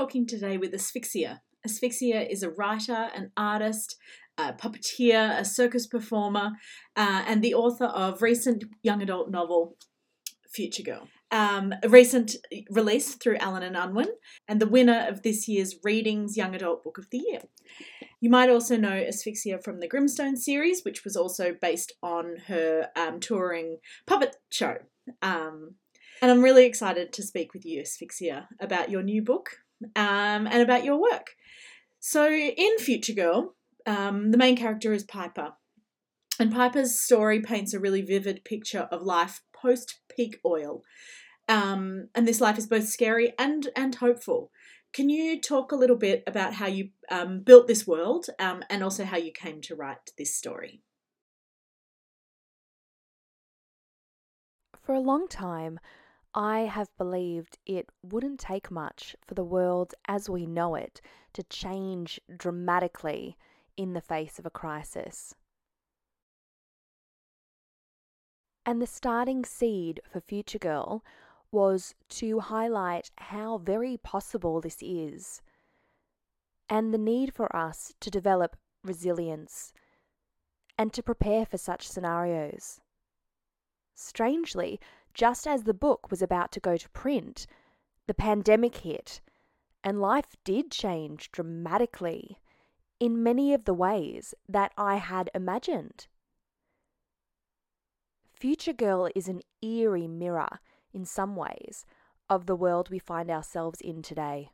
talking today with Asphyxia. Asphyxia is a writer, an artist, a puppeteer, a circus performer, uh, and the author of recent young adult novel Future Girl. Um, a recent release through Allen and Unwin, and the winner of this year's Readings Young Adult Book of the Year. You might also know Asphyxia from the Grimstone series, which was also based on her um, touring puppet show. Um, and I'm really excited to speak with you, Asphyxia, about your new book um, and about your work. So, in Future Girl, um, the main character is Piper. And Piper's story paints a really vivid picture of life post peak oil. Um, and this life is both scary and, and hopeful. Can you talk a little bit about how you um, built this world um, and also how you came to write this story? For a long time, I have believed it wouldn't take much for the world as we know it to change dramatically in the face of a crisis. And the starting seed for Future Girl was to highlight how very possible this is and the need for us to develop resilience and to prepare for such scenarios. Strangely, just as the book was about to go to print, the pandemic hit, and life did change dramatically in many of the ways that I had imagined. Future Girl is an eerie mirror, in some ways, of the world we find ourselves in today.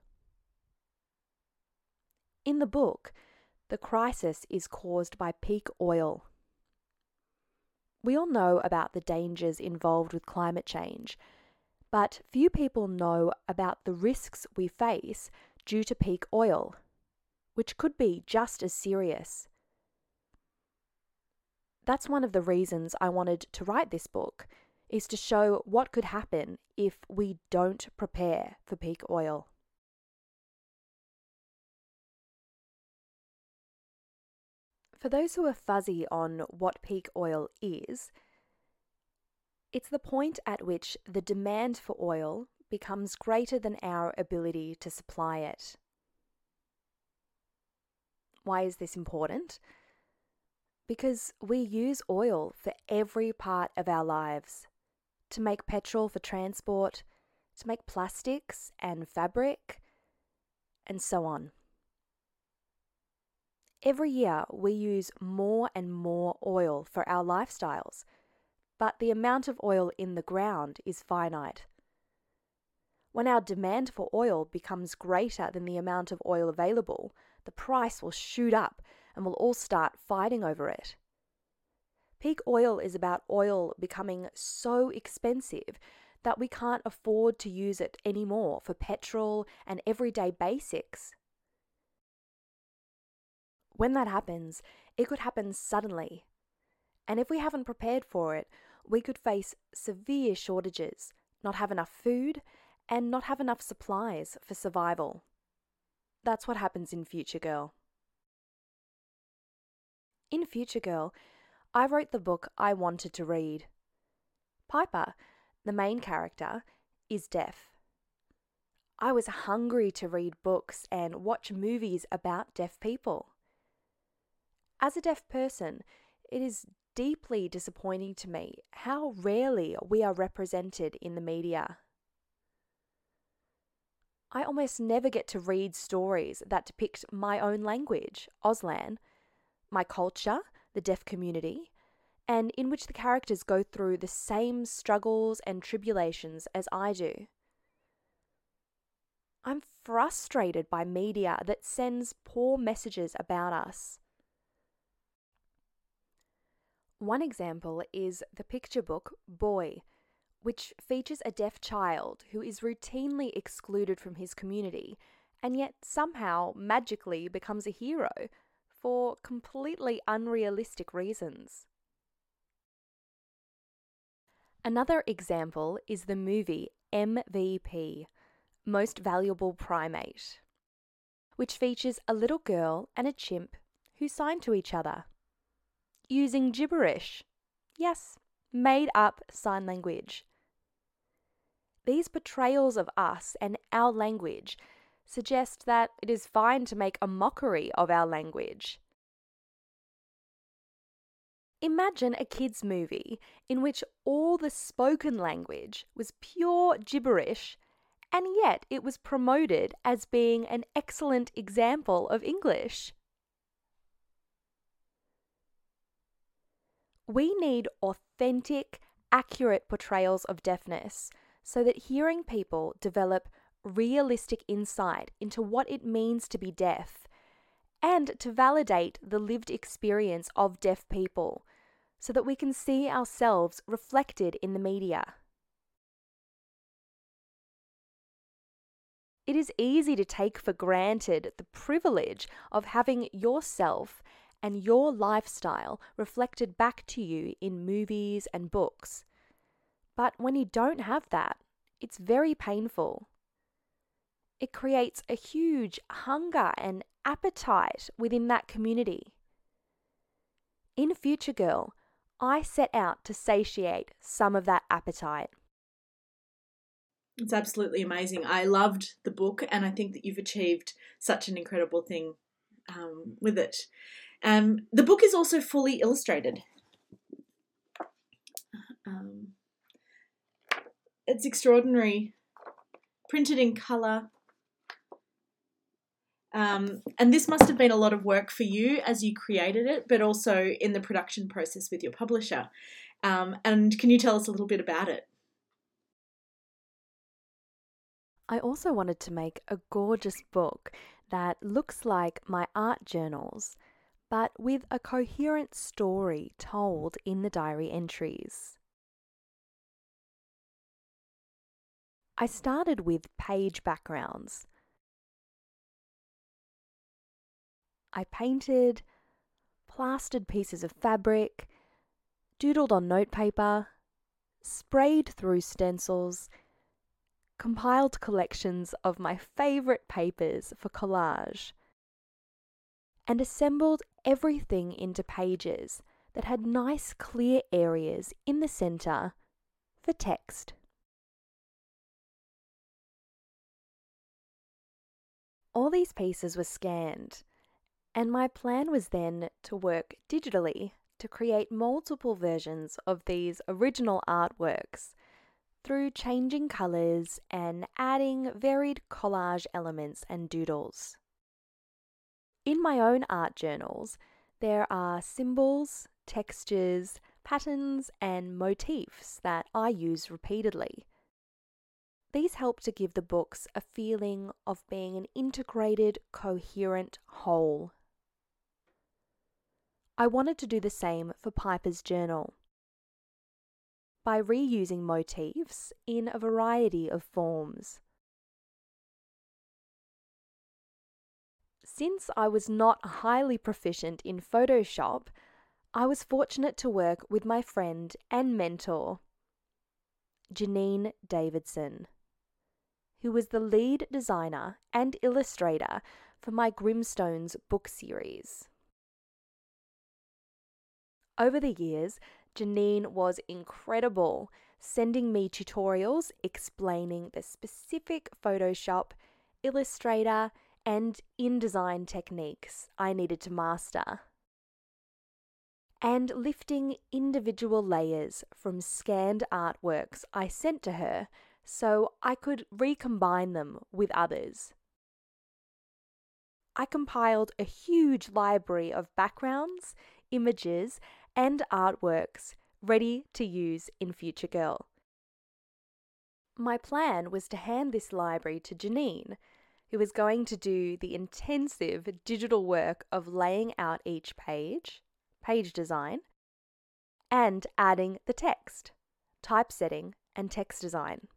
In the book, the crisis is caused by peak oil we all know about the dangers involved with climate change, but few people know about the risks we face due to peak oil, which could be just as serious. That's one of the reasons I wanted to write this book, is to show what could happen if we don't prepare for peak oil. For those who are fuzzy on what peak oil is, it's the point at which the demand for oil becomes greater than our ability to supply it. Why is this important? Because we use oil for every part of our lives to make petrol for transport, to make plastics and fabric, and so on. Every year, we use more and more oil for our lifestyles, but the amount of oil in the ground is finite. When our demand for oil becomes greater than the amount of oil available, the price will shoot up and we'll all start fighting over it. Peak oil is about oil becoming so expensive that we can't afford to use it anymore for petrol and everyday basics. When that happens, it could happen suddenly. And if we haven't prepared for it, we could face severe shortages, not have enough food, and not have enough supplies for survival. That's what happens in Future Girl. In Future Girl, I wrote the book I wanted to read. Piper, the main character, is deaf. I was hungry to read books and watch movies about deaf people. As a deaf person, it is deeply disappointing to me how rarely we are represented in the media. I almost never get to read stories that depict my own language, Auslan, my culture, the deaf community, and in which the characters go through the same struggles and tribulations as I do. I'm frustrated by media that sends poor messages about us. One example is the picture book Boy, which features a deaf child who is routinely excluded from his community and yet somehow magically becomes a hero for completely unrealistic reasons. Another example is the movie MVP, Most Valuable Primate, which features a little girl and a chimp who sign to each other using gibberish. Yes, made up sign language. These portrayals of us and our language suggest that it is fine to make a mockery of our language. Imagine a kids' movie in which all the spoken language was pure gibberish, and yet it was promoted as being an excellent example of English. We need authentic, accurate portrayals of deafness so that hearing people develop realistic insight into what it means to be deaf and to validate the lived experience of deaf people so that we can see ourselves reflected in the media. It is easy to take for granted the privilege of having yourself and your lifestyle reflected back to you in movies and books. But when you don't have that, it's very painful. It creates a huge hunger and appetite within that community. In Future Girl, I set out to satiate some of that appetite. It's absolutely amazing. I loved the book, and I think that you've achieved such an incredible thing um, with it. Um, the book is also fully illustrated. Um, it's extraordinary, printed in colour. Um, and this must have been a lot of work for you as you created it, but also in the production process with your publisher. Um, and can you tell us a little bit about it? I also wanted to make a gorgeous book that looks like my art journals, but with a coherent story told in the diary entries. I started with page backgrounds. I painted, plastered pieces of fabric, doodled on notepaper, sprayed through stencils, compiled collections of my favourite papers for collage, and assembled everything into pages that had nice clear areas in the centre for text. All these pieces were scanned, and my plan was then to work digitally to create multiple versions of these original artworks through changing colours and adding varied collage elements and doodles. In my own art journals, there are symbols, textures, patterns, and motifs that I use repeatedly. These help to give the books a feeling of being an integrated, coherent whole. I wanted to do the same for Piper's journal by reusing motifs in a variety of forms. Since I was not highly proficient in Photoshop, I was fortunate to work with my friend and mentor, Janine Davidson, who was the lead designer and illustrator for my Grimstones book series. Over the years, Janine was incredible, sending me tutorials explaining the specific Photoshop, Illustrator, and InDesign techniques I needed to master. And lifting individual layers from scanned artworks I sent to her so I could recombine them with others. I compiled a huge library of backgrounds, images, and artworks ready to use in Future Girl. My plan was to hand this library to Janine who is going to do the intensive digital work of laying out each page, page design, and adding the text, typesetting, and text design.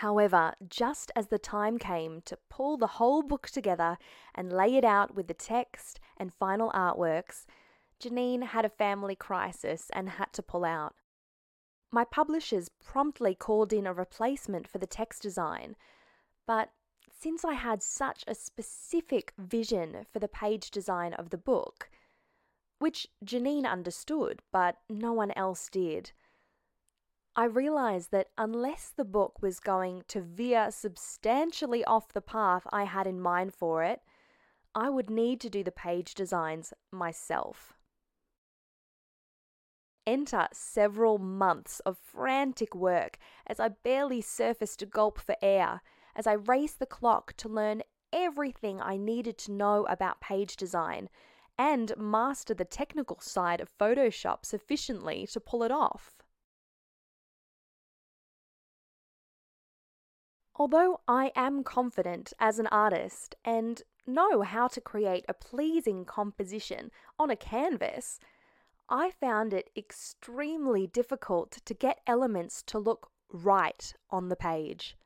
However, just as the time came to pull the whole book together and lay it out with the text and final artworks, Janine had a family crisis and had to pull out. My publishers promptly called in a replacement for the text design, but since I had such a specific vision for the page design of the book, which Janine understood, but no one else did, I realised that unless the book was going to veer substantially off the path I had in mind for it, I would need to do the page designs myself. Enter several months of frantic work as I barely surfaced a gulp for air, as I raced the clock to learn everything I needed to know about page design and master the technical side of Photoshop sufficiently to pull it off. Although I am confident as an artist and know how to create a pleasing composition on a canvas, I found it extremely difficult to get elements to look right on the page.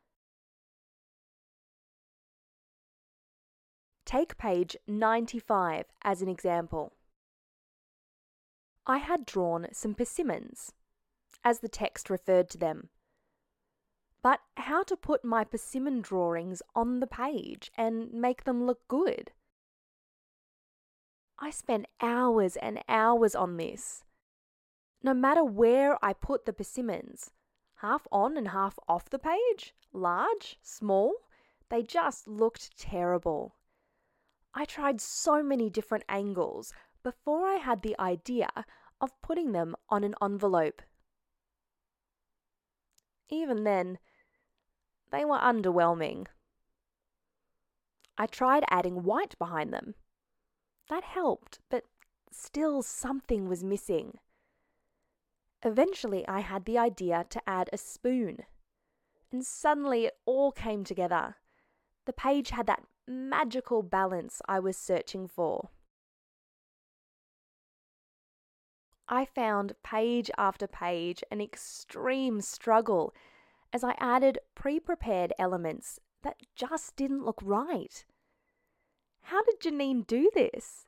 Take page 95 as an example. I had drawn some persimmons, as the text referred to them. But how to put my persimmon drawings on the page and make them look good? I spent hours and hours on this. No matter where I put the persimmons, half on and half off the page, large, small, they just looked terrible. I tried so many different angles before I had the idea of putting them on an envelope. Even then, they were underwhelming. I tried adding white behind them. That helped, but still something was missing. Eventually, I had the idea to add a spoon. And suddenly it all came together. The page had that magical balance I was searching for. I found page after page an extreme struggle as I added pre prepared elements that just didn't look right. How did Janine do this?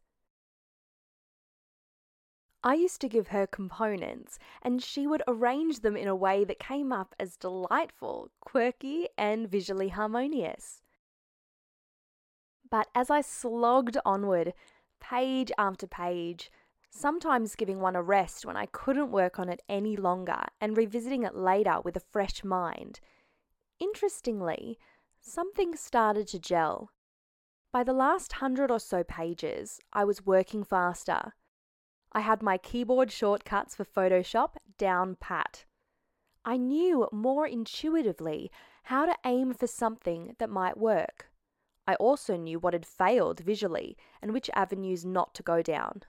I used to give her components, and she would arrange them in a way that came up as delightful, quirky, and visually harmonious. But as I slogged onward, page after page, sometimes giving one a rest when I couldn't work on it any longer and revisiting it later with a fresh mind, interestingly, something started to gel. By the last hundred or so pages, I was working faster. I had my keyboard shortcuts for Photoshop down pat. I knew more intuitively how to aim for something that might work. I also knew what had failed visually and which avenues not to go down.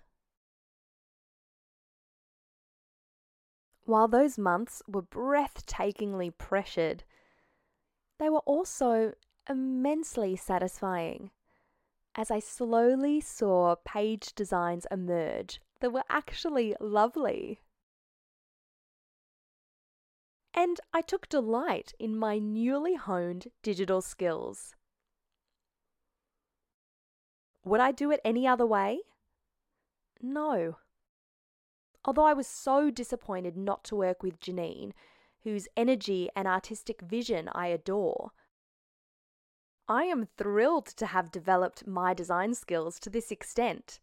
While those months were breathtakingly pressured, they were also immensely satisfying as I slowly saw page designs emerge that were actually lovely. And I took delight in my newly honed digital skills. Would I do it any other way? No. Although I was so disappointed not to work with Janine, whose energy and artistic vision I adore, I am thrilled to have developed my design skills to this extent.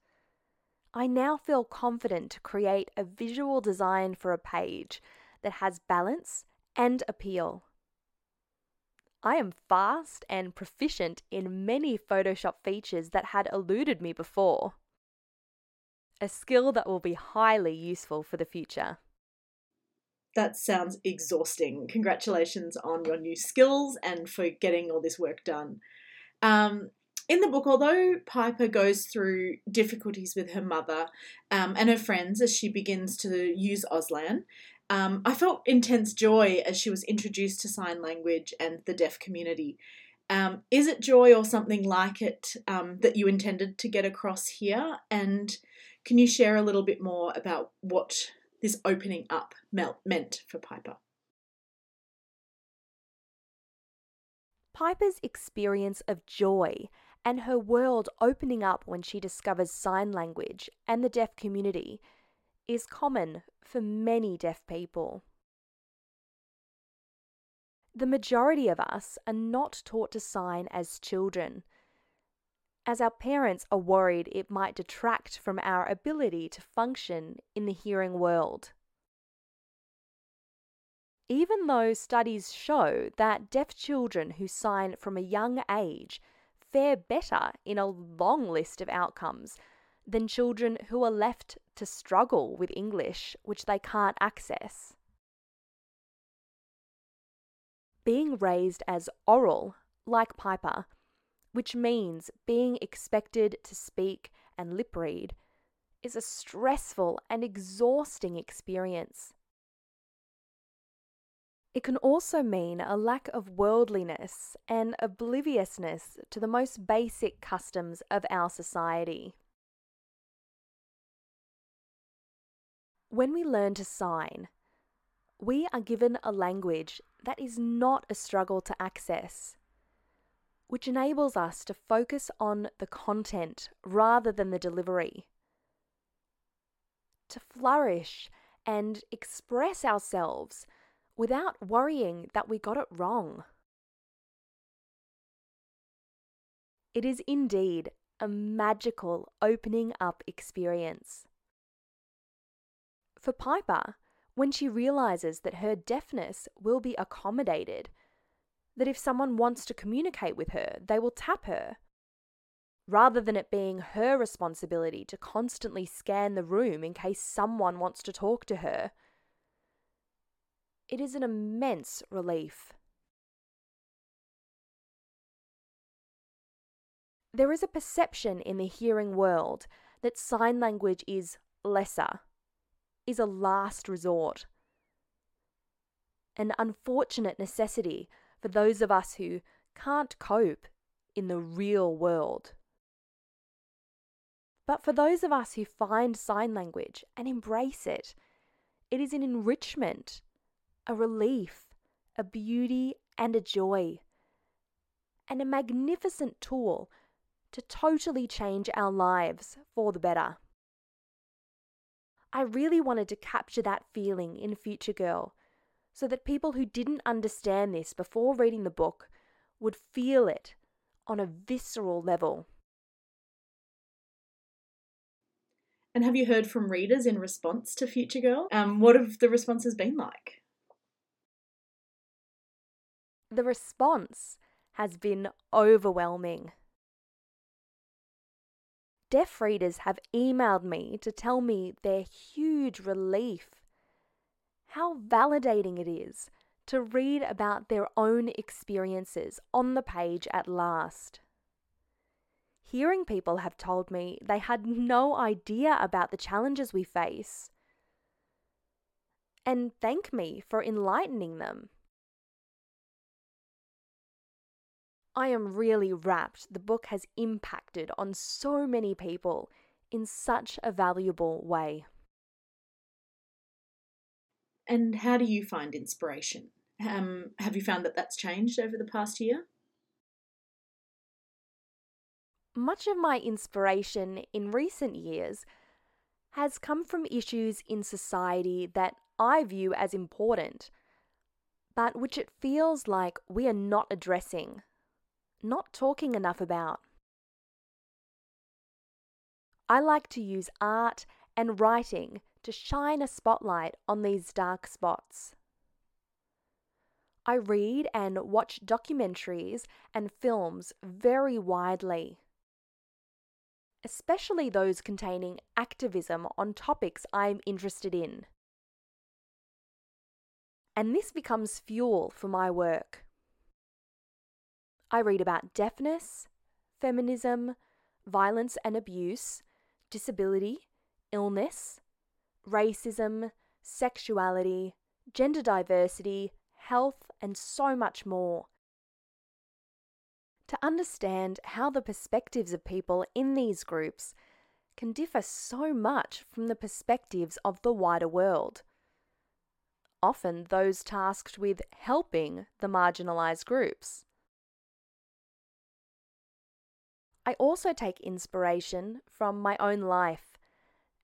I now feel confident to create a visual design for a page that has balance and appeal. I am fast and proficient in many Photoshop features that had eluded me before. A skill that will be highly useful for the future. That sounds exhausting. Congratulations on your new skills and for getting all this work done. Um, in the book, although Piper goes through difficulties with her mother um, and her friends as she begins to use Auslan, um, I felt intense joy as she was introduced to sign language and the deaf community. Um, is it joy or something like it um, that you intended to get across here? And can you share a little bit more about what this opening up meant for Piper? Piper's experience of joy and her world opening up when she discovers sign language and the deaf community is common for many deaf people. The majority of us are not taught to sign as children, as our parents are worried it might detract from our ability to function in the hearing world. even though studies show that deaf children who sign from a young age fare better in a long list of outcomes than children who are left to struggle with English, which they can't access. Being raised as oral, like Piper, which means being expected to speak and lip read, is a stressful and exhausting experience. It can also mean a lack of worldliness and obliviousness to the most basic customs of our society. When we learn to sign, we are given a language that is not a struggle to access, which enables us to focus on the content rather than the delivery, to flourish and express ourselves without worrying that we got it wrong. It is indeed a magical opening up experience. For Piper, when she realizes that her deafness will be accommodated, that if someone wants to communicate with her, they will tap her, rather than it being her responsibility to constantly scan the room in case someone wants to talk to her. It is an immense relief. There is a perception in the hearing world that sign language is lesser, is a last resort, an unfortunate necessity for those of us who can't cope in the real world. But for those of us who find sign language and embrace it, it is an enrichment a relief, a beauty, and a joy, and a magnificent tool to totally change our lives for the better. I really wanted to capture that feeling in Future Girl so that people who didn't understand this before reading the book would feel it on a visceral level. And have you heard from readers in response to Future Girl? Um, what have the responses been like? The response has been overwhelming. Deaf readers have emailed me to tell me their huge relief. Validating it is to read about their own experiences on the page at last. Hearing people have told me they had no idea about the challenges we face and thank me for enlightening them. I am really rapt the book has impacted on so many people in such a valuable way. And how do you find inspiration? Um, have you found that that's changed over the past year? Much of my inspiration in recent years has come from issues in society that I view as important, but which it feels like we are not addressing not talking enough about. I like to use art and writing to shine a spotlight on these dark spots. I read and watch documentaries and films very widely, especially those containing activism on topics I'm interested in. And this becomes fuel for my work. I read about deafness, feminism, violence and abuse, disability, illness, racism, sexuality, gender diversity, health, and so much more. To understand how the perspectives of people in these groups can differ so much from the perspectives of the wider world. Often those tasked with helping the marginalised groups. I also take inspiration from my own life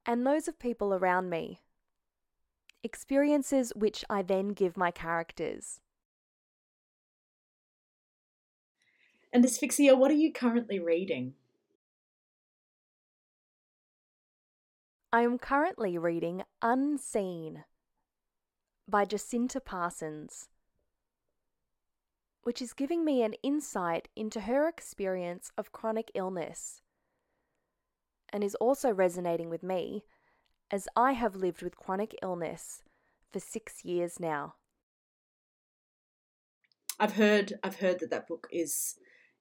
and those of people around me, experiences which I then give my characters. And Asphyxia, what are you currently reading? I am currently reading Unseen by Jacinta Parsons, which is giving me an insight into her experience of chronic illness and is also resonating with me as I have lived with chronic illness for six years now. I've heard I've heard that that book is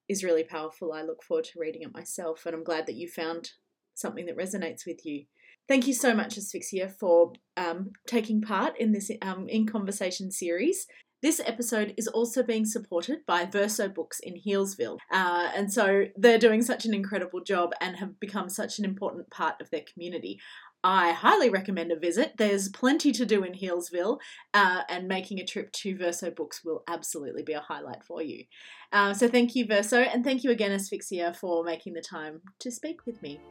is really powerful. I look forward to reading it myself, and I'm glad that you found something that resonates with you. Thank you so much, Asphyxia, for um, taking part in this um, in conversation series. This episode is also being supported by Verso Books in Healesville. Uh, and so they're doing such an incredible job and have become such an important part of their community. I highly recommend a visit. There's plenty to do in Healesville, uh, and making a trip to Verso Books will absolutely be a highlight for you. Uh, so, thank you, Verso, and thank you again, Asphyxia, for making the time to speak with me.